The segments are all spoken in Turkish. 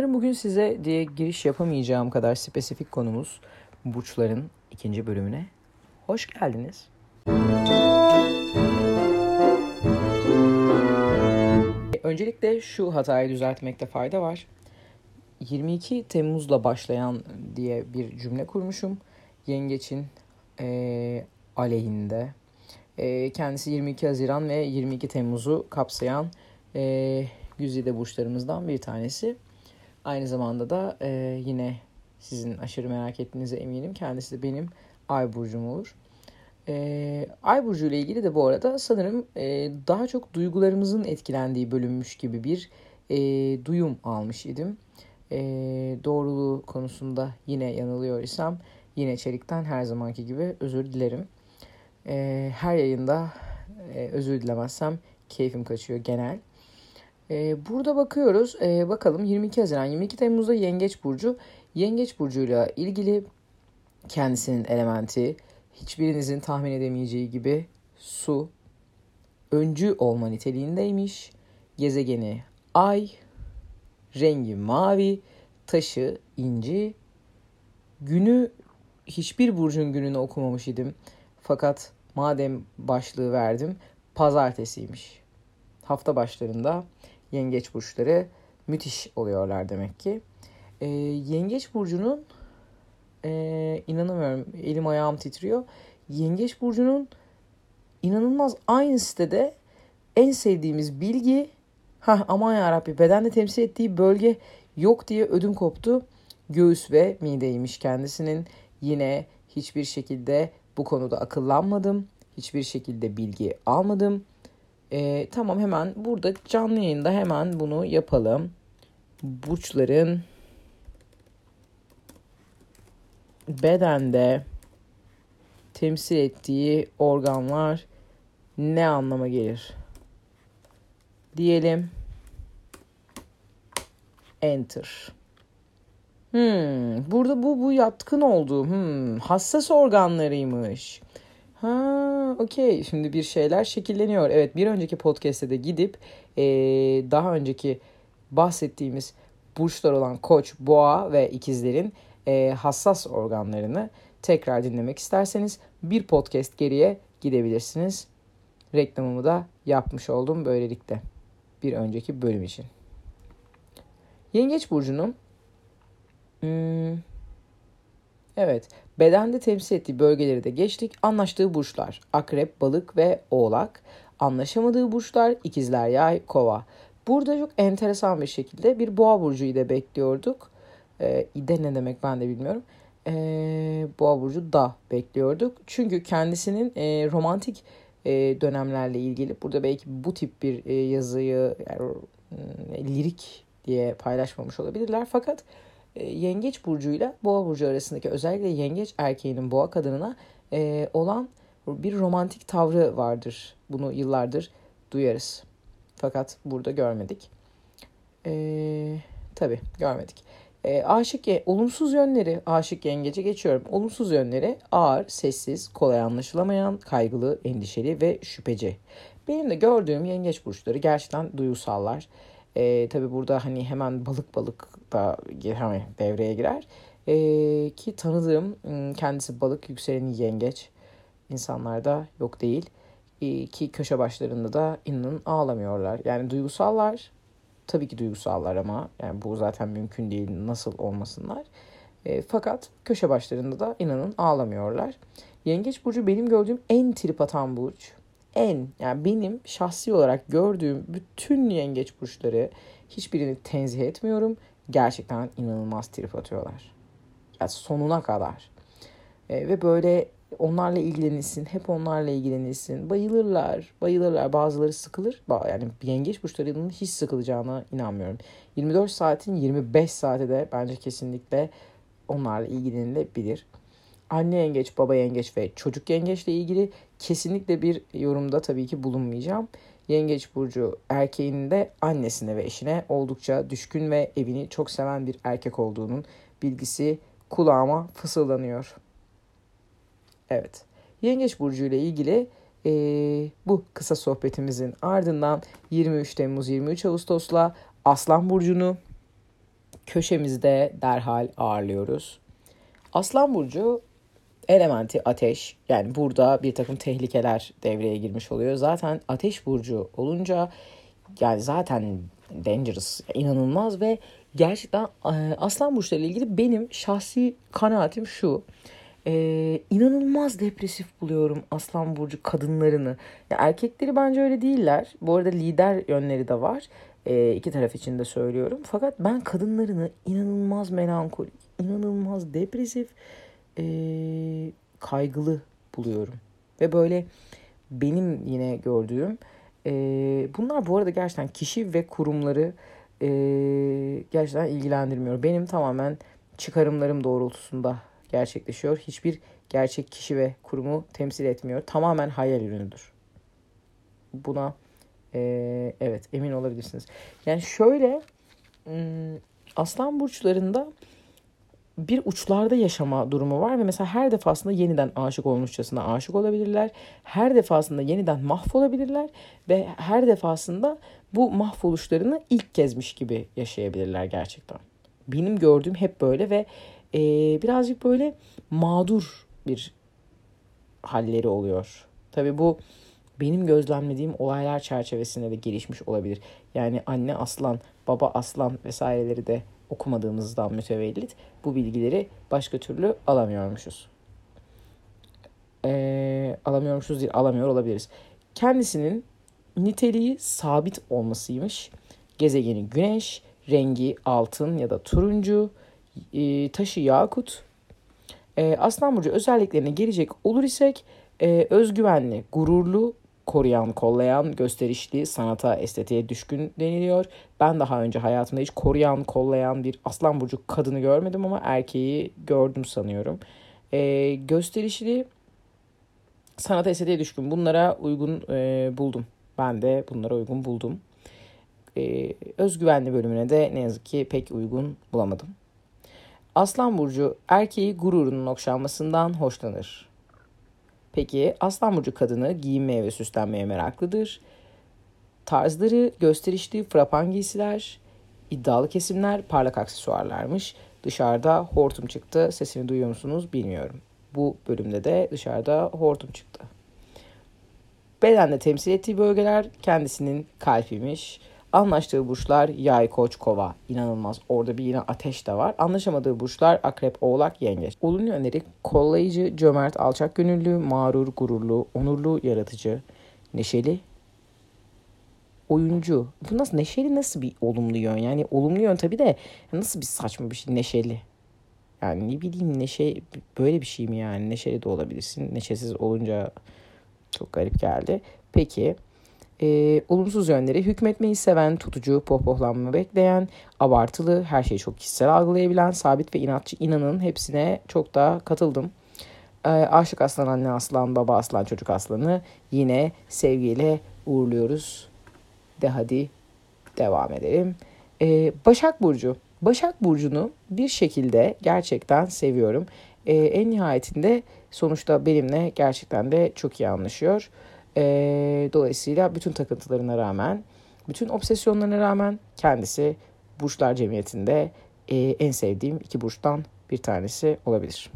Sanırım bugün size diye giriş yapamayacağım kadar spesifik konumuz burçların ikinci bölümüne. Hoş geldiniz. Öncelikle şu hatayı düzeltmekte fayda var. 22 Temmuz'la başlayan diye bir cümle kurmuşum. Yengeç'in e, aleyhinde. E, kendisi 22 Haziran ve 22 Temmuz'u kapsayan e, güzide burçlarımızdan bir tanesi. Aynı zamanda da e, yine sizin aşırı merak ettiğinize eminim. Kendisi de benim ay burcum olur. E, ay burcu ile ilgili de bu arada sanırım e, daha çok duygularımızın etkilendiği bölünmüş gibi bir e, duyum almış idim. E, doğruluğu konusunda yine yanılıyor isem yine Çelik'ten her zamanki gibi özür dilerim. E, her yayında e, özür dilemezsem keyfim kaçıyor genel. Ee, burada bakıyoruz. Ee, bakalım 22 Haziran 22 Temmuz'da Yengeç Burcu. Yengeç Burcu'yla ilgili kendisinin elementi hiçbirinizin tahmin edemeyeceği gibi su öncü olma niteliğindeymiş. Gezegeni ay, rengi mavi, taşı inci. Günü hiçbir burcun gününü okumamış idim. Fakat madem başlığı verdim pazartesiymiş. Hafta başlarında yengeç burçları müthiş oluyorlar demek ki. E, yengeç burcunun e, inanamıyorum elim ayağım titriyor. Yengeç burcunun inanılmaz aynı sitede en sevdiğimiz bilgi ha aman yarabbi bedende temsil ettiği bölge yok diye ödüm koptu. Göğüs ve mideymiş kendisinin. Yine hiçbir şekilde bu konuda akıllanmadım. Hiçbir şekilde bilgi almadım. E, tamam hemen burada canlı yayında hemen bunu yapalım. Burçların bedende temsil ettiği organlar ne anlama gelir? Diyelim. Enter. Hmm, burada bu bu yatkın oldu. Hmm, hassas organlarıymış. Ha, okey. Şimdi bir şeyler şekilleniyor. Evet, bir önceki podcast'te de gidip e, daha önceki bahsettiğimiz burçlar olan Koç, Boğa ve ikizlerin e, hassas organlarını tekrar dinlemek isterseniz bir podcast geriye gidebilirsiniz. Reklamımı da yapmış oldum böylelikle. Bir önceki bölüm için. Yengeç burcunun hmm, evet Bedende temsil ettiği bölgeleri de geçtik. Anlaştığı burçlar akrep, balık ve oğlak. Anlaşamadığı burçlar ikizler, yay, kova. Burada çok enteresan bir şekilde bir boğa burcu ile bekliyorduk. Ee, ide ne demek ben de bilmiyorum. Ee, boğa burcu da bekliyorduk. Çünkü kendisinin e, romantik e, dönemlerle ilgili burada belki bu tip bir e, yazıyı yani, e, lirik diye paylaşmamış olabilirler. Fakat yengeç burcuyla boğa burcu arasındaki özellikle yengeç erkeğinin boğa kadınına e, olan bir romantik tavrı vardır. Bunu yıllardır duyarız. Fakat burada görmedik. E, tabii görmedik. E, aşık, olumsuz yönleri, aşık yengece geçiyorum. Olumsuz yönleri ağır, sessiz, kolay anlaşılamayan, kaygılı, endişeli ve şüpheci. Benim de gördüğüm yengeç burçları gerçekten duygusallar. E, tabii burada hani hemen balık balık da hani devreye girer. E, ki tanıdığım kendisi balık yükseleni yengeç insanlarda yok değil. E, ki köşe başlarında da inanın ağlamıyorlar. Yani duygusallar. Tabii ki duygusallar ama yani bu zaten mümkün değil. Nasıl olmasınlar. E, fakat köşe başlarında da inanın ağlamıyorlar. Yengeç burcu benim gördüğüm en trip atan burç en yani benim şahsi olarak gördüğüm bütün yengeç burçları hiçbirini tenzih etmiyorum. Gerçekten inanılmaz trip atıyorlar. Yani sonuna kadar. E, ve böyle onlarla ilgilenilsin, hep onlarla ilgilenilsin. Bayılırlar, bayılırlar. Bazıları sıkılır. Yani yengeç burçlarının hiç sıkılacağına inanmıyorum. 24 saatin 25 saati de bence kesinlikle onlarla ilgilenilebilir anne yengeç, baba yengeç ve çocuk yengeçle ilgili kesinlikle bir yorumda tabii ki bulunmayacağım. Yengeç burcu erkeğinin de annesine ve eşine oldukça düşkün ve evini çok seven bir erkek olduğunun bilgisi kulağıma fısıldanıyor. Evet. Yengeç burcu ile ilgili e, bu kısa sohbetimizin ardından 23 Temmuz 23 Ağustos'la Aslan burcunu köşemizde derhal ağırlıyoruz. Aslan Burcu elementi ateş. Yani burada bir takım tehlikeler devreye girmiş oluyor. Zaten ateş burcu olunca yani zaten dangerous, inanılmaz ve gerçekten e, aslan burçları ile ilgili benim şahsi kanaatim şu. Ee, inanılmaz depresif buluyorum aslan burcu kadınlarını. Ya erkekleri bence öyle değiller. Bu arada lider yönleri de var. Ee, iki taraf için de söylüyorum. Fakat ben kadınlarını inanılmaz melankolik, inanılmaz depresif, e, kaygılı buluyorum. Ve böyle benim yine gördüğüm e, bunlar bu arada gerçekten kişi ve kurumları e, gerçekten ilgilendirmiyor. Benim tamamen çıkarımlarım doğrultusunda gerçekleşiyor. Hiçbir gerçek kişi ve kurumu temsil etmiyor. Tamamen hayal ürünüdür. Buna e, evet emin olabilirsiniz. Yani şöyle aslan burçlarında bir uçlarda yaşama durumu var ve mesela her defasında yeniden aşık olmuşçasına aşık olabilirler. Her defasında yeniden mahvolabilirler ve her defasında bu mahvoluşlarını ilk kezmiş gibi yaşayabilirler gerçekten. Benim gördüğüm hep böyle ve e, birazcık böyle mağdur bir halleri oluyor. Tabii bu benim gözlemlediğim olaylar çerçevesinde de gelişmiş olabilir. Yani anne aslan, baba aslan vesaireleri de okumadığımızdan mütevellit bu bilgileri başka türlü alamıyormuşuz. Ee, alamıyormuşuz değil, alamıyor olabiliriz. Kendisinin niteliği sabit olmasıymış. Gezegeni güneş, rengi altın ya da turuncu, e, taşı yakut. E, Aslan Burcu özelliklerine gelecek olur isek e, özgüvenli, gururlu, koruyan, kollayan, gösterişli, sanata, estetiğe düşkün deniliyor. Ben daha önce hayatımda hiç koruyan, kollayan bir aslan burcu kadını görmedim ama erkeği gördüm sanıyorum. E, gösterişli, sanata, estetiğe düşkün. Bunlara uygun e, buldum. Ben de bunlara uygun buldum. E, özgüvenli bölümüne de ne yazık ki pek uygun bulamadım. Aslan burcu erkeği gururunun okşanmasından hoşlanır. Peki Aslan Burcu kadını giyinmeye ve süslenmeye meraklıdır. Tarzları gösterişli frapan giysiler, iddialı kesimler, parlak aksesuarlarmış. Dışarıda hortum çıktı. Sesini duyuyor musunuz bilmiyorum. Bu bölümde de dışarıda hortum çıktı. Bedende temsil ettiği bölgeler kendisinin kalbiymiş. Anlaştığı burçlar yay, koç, kova. İnanılmaz. Orada bir yine ateş de var. Anlaşamadığı burçlar akrep, oğlak, yengeç. Olumlu öneri kollayıcı, cömert, alçak gönüllü, mağrur, gururlu, onurlu, yaratıcı, neşeli, oyuncu. Bu nasıl neşeli nasıl bir olumlu yön? Yani olumlu yön tabii de nasıl bir saçma bir şey neşeli. Yani ne bileyim neşe böyle bir şey mi yani? Neşeli de olabilirsin. Neşesiz olunca çok garip geldi. Peki e, olumsuz yönleri hükmetmeyi seven, tutucu, pohpohlanma bekleyen, abartılı, her şeyi çok kişisel algılayabilen, sabit ve inatçı inanın hepsine çok da katıldım. E, aşık aslan, anne aslan, baba aslan, çocuk aslanı yine sevgiyle uğurluyoruz. De hadi devam edelim. E, Başak Burcu. Başak Burcu'nu bir şekilde gerçekten seviyorum. E, en nihayetinde sonuçta benimle gerçekten de çok iyi anlaşıyor. E, dolayısıyla bütün takıntılarına rağmen, bütün obsesyonlarına rağmen kendisi burçlar cemiyetinde e, en sevdiğim iki burçtan bir tanesi olabilir.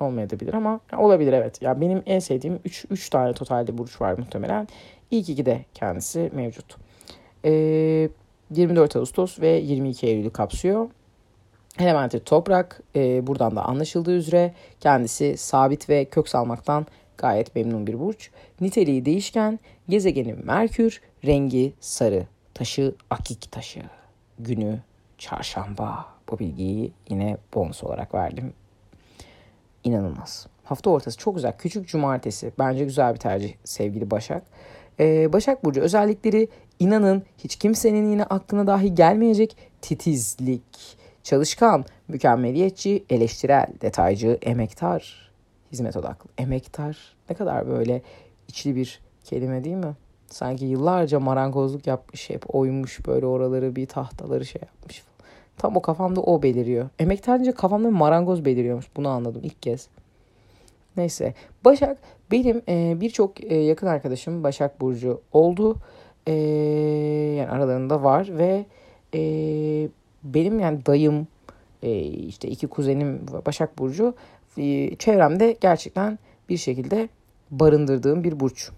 Olmayabilir ama olabilir evet. Ya yani benim en sevdiğim 3 3 tane totalde burç var muhtemelen. İlk iki de kendisi mevcut. E, 24 Ağustos ve 22 Eylül'ü kapsıyor. Elementi toprak. E, buradan da anlaşıldığı üzere kendisi sabit ve kök salmaktan Gayet memnun bir burç. Niteliği değişken, gezegeni Merkür, rengi sarı, taşı akik taşı. Günü çarşamba. Bu bilgiyi yine bonus olarak verdim. İnanılmaz. Hafta ortası çok güzel. Küçük cumartesi. Bence güzel bir tercih sevgili Başak. Ee, Başak Burcu özellikleri inanın hiç kimsenin yine aklına dahi gelmeyecek titizlik, çalışkan, mükemmeliyetçi, eleştirel, detaycı, emektar, hizmet odaklı. Emektar ne kadar böyle içli bir kelime değil mi? Sanki yıllarca marangozluk yapmış hep oymuş böyle oraları bir tahtaları şey yapmış. Tam o kafamda o beliriyor. Emektar deyince kafamda marangoz beliriyormuş. Bunu anladım ilk kez. Neyse. Başak benim e, birçok e, yakın arkadaşım Başak Burcu oldu. E, yani aralarında var ve e, benim yani dayım e, işte iki kuzenim Başak Burcu e, çevremde gerçekten bir şekilde barındırdığım bir burç.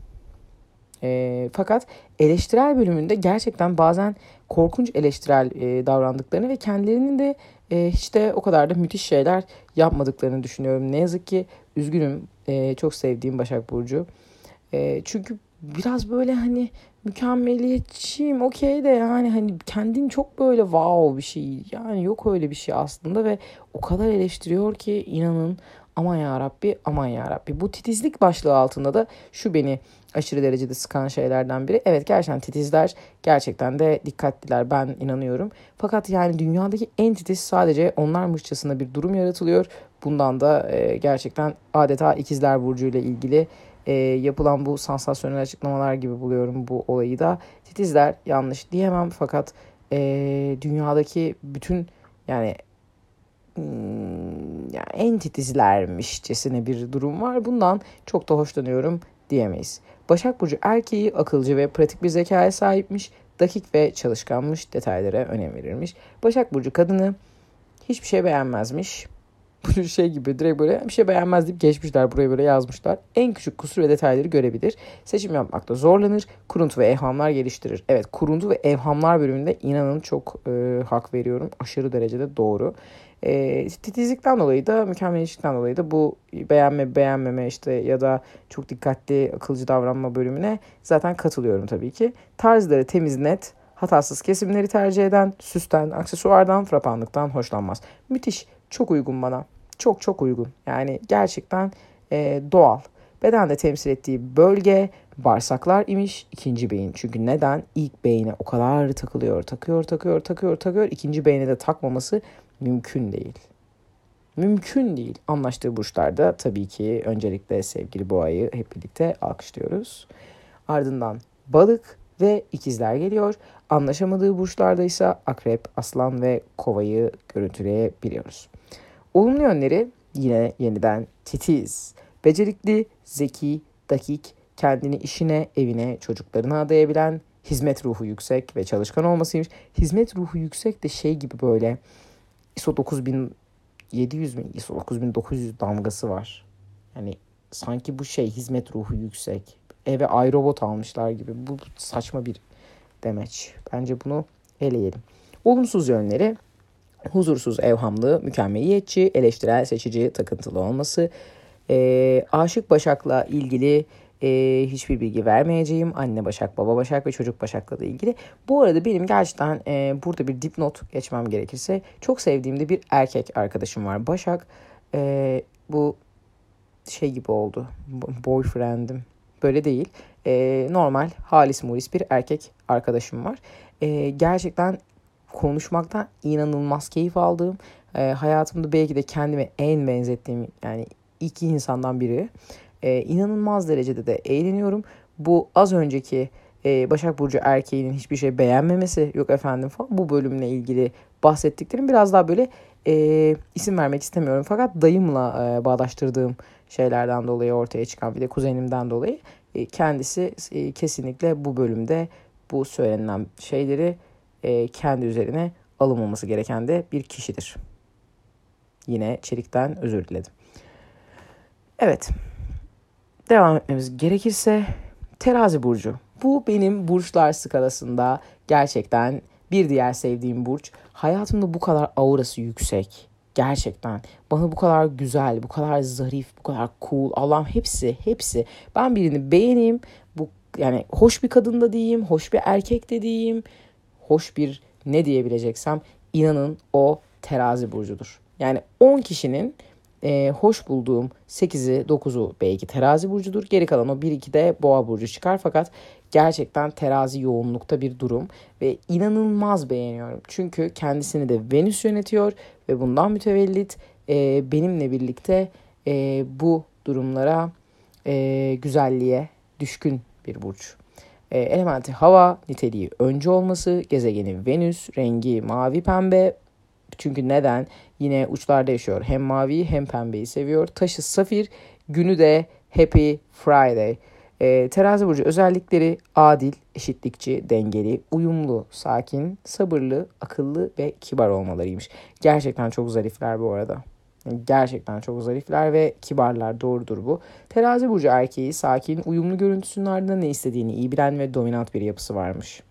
E, fakat eleştirel bölümünde gerçekten bazen korkunç eleştirel e, davrandıklarını ve kendilerinin de e, hiç de o kadar da müthiş şeyler yapmadıklarını düşünüyorum. Ne yazık ki üzgünüm e, çok sevdiğim Başak Burcu. E, çünkü biraz böyle hani mükemmeliyetçiyim okey de yani hani kendin çok böyle wow bir şey yani yok öyle bir şey aslında ve o kadar eleştiriyor ki inanın aman ya Rabbi aman ya Rabbi bu titizlik başlığı altında da şu beni aşırı derecede sıkan şeylerden biri. Evet gerçekten titizler gerçekten de dikkatliler ben inanıyorum. Fakat yani dünyadaki en titiz sadece onlarmışçasına bir durum yaratılıyor. Bundan da e, gerçekten adeta ikizler burcu ile ilgili e, yapılan bu sansasyonel açıklamalar gibi buluyorum bu olayı da. Titizler yanlış diyemem fakat e, dünyadaki bütün yani hmm, yani en titizlermişçesine bir durum var. Bundan çok da hoşlanıyorum diyemeyiz. Başak Burcu erkeği akılcı ve pratik bir zekaya sahipmiş, dakik ve çalışkanmış, detaylara önem verirmiş. Başak Burcu kadını hiçbir şey beğenmezmiş. Bu şey gibi direkt böyle bir şey beğenmez deyip geçmişler buraya böyle yazmışlar. En küçük kusur ve detayları görebilir. Seçim yapmakta zorlanır. Kuruntu ve evhamlar geliştirir. Evet kuruntu ve evhamlar bölümünde inanın çok e, hak veriyorum. Aşırı derecede doğru. E, titizlikten dolayı da mükemmeliyetçilikten dolayı da bu beğenme beğenmeme işte ya da çok dikkatli akılcı davranma bölümüne zaten katılıyorum tabii ki. Tarzları temiz net hatasız kesimleri tercih eden, süsten, aksesuardan, frapanlıktan hoşlanmaz. Müthiş, çok uygun bana. Çok çok uygun. Yani gerçekten e, doğal. Bedende temsil ettiği bölge bağırsaklar imiş ikinci beyin. Çünkü neden? İlk beyine o kadar takılıyor, takıyor, takıyor, takıyor, takıyor. İkinci beyne de takmaması mümkün değil. Mümkün değil. Anlaştığı burçlarda tabii ki öncelikle sevgili boğayı hep birlikte alkışlıyoruz. Ardından balık ve ikizler geliyor. Anlaşamadığı burçlarda ise akrep, aslan ve kovayı görüntüleyebiliyoruz. Olumlu yönleri yine yeniden titiz, becerikli, zeki, dakik, kendini işine, evine, çocuklarına adayabilen, hizmet ruhu yüksek ve çalışkan olmasıymış. Hizmet ruhu yüksek de şey gibi böyle ISO 9700 mi ISO 9900 damgası var. Yani sanki bu şey hizmet ruhu yüksek. Eve iRobot almışlar gibi. Bu saçma bir demeç. Bence bunu eleyelim. Olumsuz yönleri huzursuz, evhamlı, mükemmeliyetçi, eleştirel, seçici, takıntılı olması. E, aşık Başak'la ilgili e, hiçbir bilgi vermeyeceğim. Anne Başak, Baba Başak ve Çocuk Başak'la da ilgili. Bu arada benim gerçekten e, burada bir dipnot geçmem gerekirse çok sevdiğim de bir erkek arkadaşım var. Başak e, bu şey gibi oldu. Boyfriend'im. Böyle değil. E, normal halis mulis bir erkek arkadaşım var. E, gerçekten konuşmaktan inanılmaz keyif aldığım, e, hayatımda belki de kendime en benzettiğim yani iki insandan biri. E, inanılmaz derecede de eğleniyorum. Bu az önceki e, Başak Burcu erkeğinin hiçbir şey beğenmemesi yok efendim falan bu bölümle ilgili bahsettiklerim biraz daha böyle e, isim vermek istemiyorum. Fakat dayımla e, bağdaştırdığım şeylerden dolayı ortaya çıkan bir de kuzenimden dolayı e, kendisi e, kesinlikle bu bölümde bu söylenen şeyleri e, kendi üzerine alınmaması gereken de bir kişidir. Yine Çelik'ten özür diledim. Evet. Devam etmemiz gerekirse terazi burcu. Bu benim burçlar skalasında gerçekten bir diğer sevdiğim burç. Hayatımda bu kadar aurası yüksek. Gerçekten bana bu kadar güzel, bu kadar zarif, bu kadar cool. Allah'ım hepsi, hepsi. Ben birini beğeneyim. Bu yani hoş bir kadın da diyeyim, hoş bir erkek de diyeyim hoş bir ne diyebileceksem inanın o terazi burcudur. Yani 10 kişinin e, hoş bulduğum 8'i 9'u belki terazi burcudur. Geri kalan o 1-2 de boğa burcu çıkar. Fakat gerçekten terazi yoğunlukta bir durum ve inanılmaz beğeniyorum. Çünkü kendisini de Venüs yönetiyor ve bundan mütevellit e, benimle birlikte e, bu durumlara e, güzelliğe düşkün bir burç. E, elementi hava, niteliği önce olması, gezegeni Venüs, rengi mavi pembe. Çünkü neden? Yine uçlarda yaşıyor. Hem mavi hem pembeyi seviyor. Taşı safir, günü de Happy Friday. E, terazi burcu özellikleri adil, eşitlikçi, dengeli, uyumlu, sakin, sabırlı, akıllı ve kibar olmalarıymış. Gerçekten çok zarifler bu arada. Gerçekten çok zarifler ve kibarlar doğrudur bu. Terazi burcu erkeği sakin, uyumlu görüntüsünün ardında ne istediğini iyi bilen ve dominant bir yapısı varmış.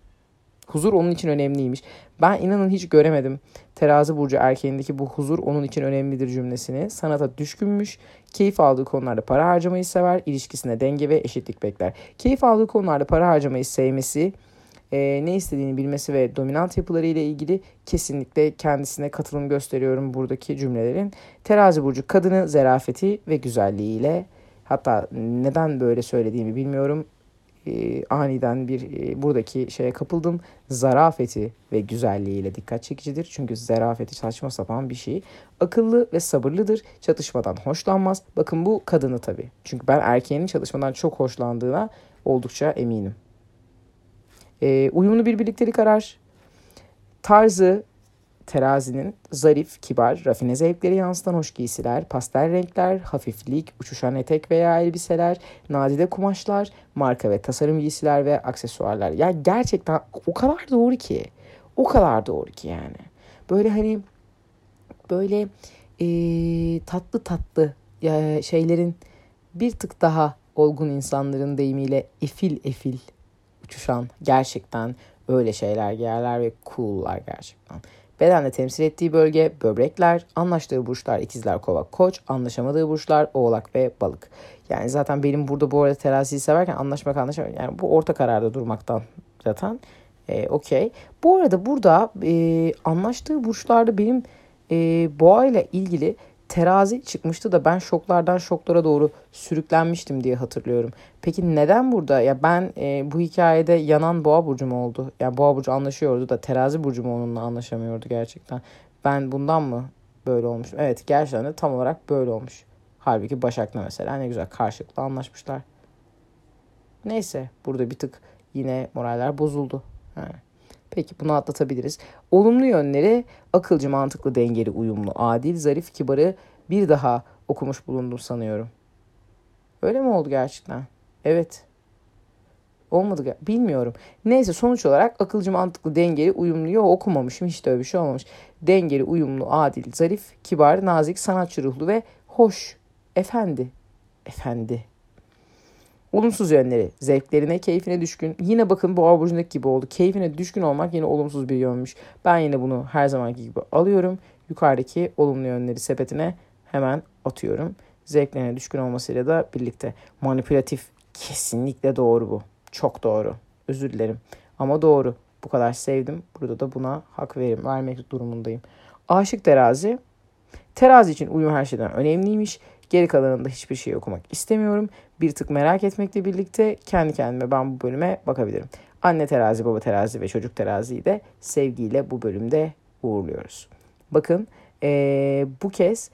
Huzur onun için önemliymiş. Ben inanın hiç göremedim. Terazi burcu erkeğindeki bu huzur onun için önemlidir cümlesini. Sanata düşkünmüş. Keyif aldığı konularda para harcamayı sever. İlişkisine denge ve eşitlik bekler. Keyif aldığı konularda para harcamayı sevmesi, e, ne istediğini bilmesi ve dominant yapıları ile ilgili kesinlikle kendisine katılım gösteriyorum buradaki cümlelerin. Terazi burcu kadını zarafeti ve güzelliğiyle hatta neden böyle söylediğimi bilmiyorum e, aniden bir e, buradaki şeye kapıldım. Zarafeti ve güzelliğiyle dikkat çekicidir. Çünkü zarafeti saçma sapan bir şey. Akıllı ve sabırlıdır. Çatışmadan hoşlanmaz. Bakın bu kadını tabii. Çünkü ben erkeğinin çalışmadan çok hoşlandığına oldukça eminim. E, uyumlu bir birliktelik arar. Tarzı terazinin zarif, kibar, rafine zevkleri yansıtan hoş giysiler, pastel renkler, hafiflik, uçuşan etek veya elbiseler, nadide kumaşlar, marka ve tasarım giysiler ve aksesuarlar. Ya gerçekten o kadar doğru ki. O kadar doğru ki yani. Böyle hani böyle e, tatlı tatlı şeylerin bir tık daha olgun insanların deyimiyle efil efil uçuşan gerçekten öyle şeyler giyerler ve cool'lar gerçekten. Bedenle temsil ettiği bölge böbrekler, anlaştığı burçlar ikizler, kova, koç, anlaşamadığı burçlar oğlak ve balık. Yani zaten benim burada bu arada teraziyi severken anlaşmak anlaşamak yani bu orta kararda durmaktan zaten e, okey. Bu arada burada e, anlaştığı burçlarda benim e, boğa ile ilgili terazi çıkmıştı da ben şoklardan şoklara doğru sürüklenmiştim diye hatırlıyorum. Peki neden burada? Ya ben e, bu hikayede yanan boğa burcu mu oldu? Ya yani boğa burcu anlaşıyordu da terazi burcu mu onunla anlaşamıyordu gerçekten. Ben bundan mı böyle olmuş? Evet gerçekten de tam olarak böyle olmuş. Halbuki Başak'la mesela ne güzel karşılıklı anlaşmışlar. Neyse burada bir tık yine moraller bozuldu. Yani. Peki bunu atlatabiliriz. Olumlu yönleri akılcı, mantıklı, dengeli, uyumlu, adil, zarif, kibarı bir daha okumuş bulundum sanıyorum. Öyle mi oldu gerçekten? Evet. Olmadı bilmiyorum. Neyse sonuç olarak akılcı, mantıklı, dengeli, uyumluyu okumamışım. Hiç de öyle bir şey olmamış. Dengeli, uyumlu, adil, zarif, kibar, nazik, sanatçı ruhlu ve hoş. Efendi. Efendi. Olumsuz yönleri. Zevklerine, keyfine düşkün. Yine bakın boğa burcundaki gibi oldu. Keyfine düşkün olmak yine olumsuz bir yönmüş. Ben yine bunu her zamanki gibi alıyorum. Yukarıdaki olumlu yönleri sepetine hemen atıyorum. Zevklerine düşkün olmasıyla da birlikte. Manipülatif. Kesinlikle doğru bu. Çok doğru. Özür dilerim. Ama doğru. Bu kadar sevdim. Burada da buna hak verim, vermek durumundayım. Aşık terazi. Terazi için uyum her şeyden önemliymiş. Geri kalanında hiçbir şey okumak istemiyorum. Bir tık merak etmekle birlikte kendi kendime ben bu bölüme bakabilirim. Anne terazi, baba terazi ve çocuk teraziyi de sevgiyle bu bölümde uğurluyoruz. Bakın ee, bu kez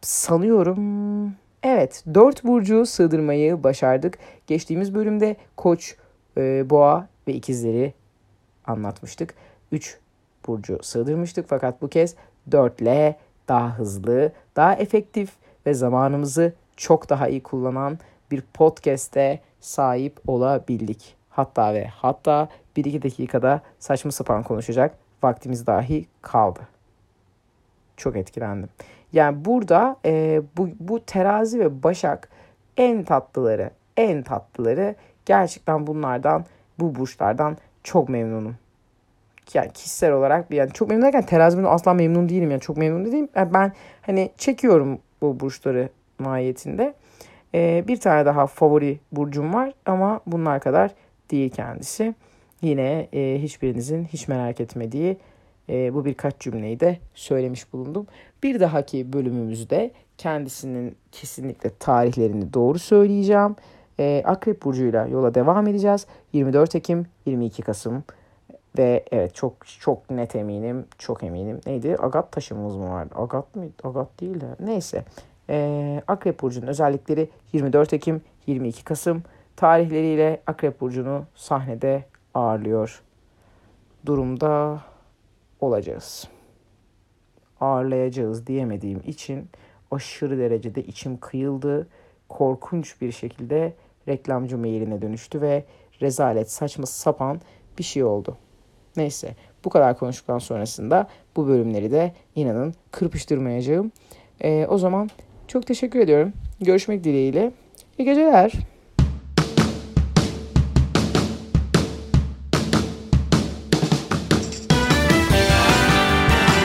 sanıyorum evet dört burcu sığdırmayı başardık. Geçtiğimiz bölümde koç, e, boğa ve ikizleri anlatmıştık. Üç burcu sığdırmıştık fakat bu kez dörtle daha hızlı, daha efektif ve zamanımızı çok daha iyi kullanan bir podcast'e sahip olabildik. Hatta ve hatta 1-2 dakikada saçma sapan konuşacak vaktimiz dahi kaldı. Çok etkilendim. Yani burada e, bu, bu terazi ve başak en tatlıları, en tatlıları gerçekten bunlardan, bu burçlardan çok memnunum. Yani kişisel olarak yani çok memnun derken terazimden asla memnun değilim yani çok memnun değilim. Yani ben hani çekiyorum bu burçları mahiyetinde. Ee, bir tane daha favori burcum var ama bunlar kadar değil kendisi. Yine e, hiçbirinizin hiç merak etmediği e, bu birkaç cümleyi de söylemiş bulundum. Bir dahaki bölümümüzde kendisinin kesinlikle tarihlerini doğru söyleyeceğim. E, Akrep Burcu'yla yola devam edeceğiz. 24 Ekim, 22 Kasım ve evet çok çok net eminim, çok eminim. Neydi? Agat taşımız mı vardı? Agat mı? Agat değil de. Neyse. Ee, Akrep Burcu'nun özellikleri 24 Ekim, 22 Kasım tarihleriyle Akrep Burcu'nu sahnede ağırlıyor durumda olacağız. Ağırlayacağız diyemediğim için aşırı derecede içim kıyıldı. Korkunç bir şekilde reklamcı mailine dönüştü ve rezalet saçma sapan bir şey oldu. Neyse bu kadar konuştuktan sonrasında bu bölümleri de inanın kırpıştırmayacağım. Ee, o zaman çok teşekkür ediyorum. Görüşmek dileğiyle. İyi geceler.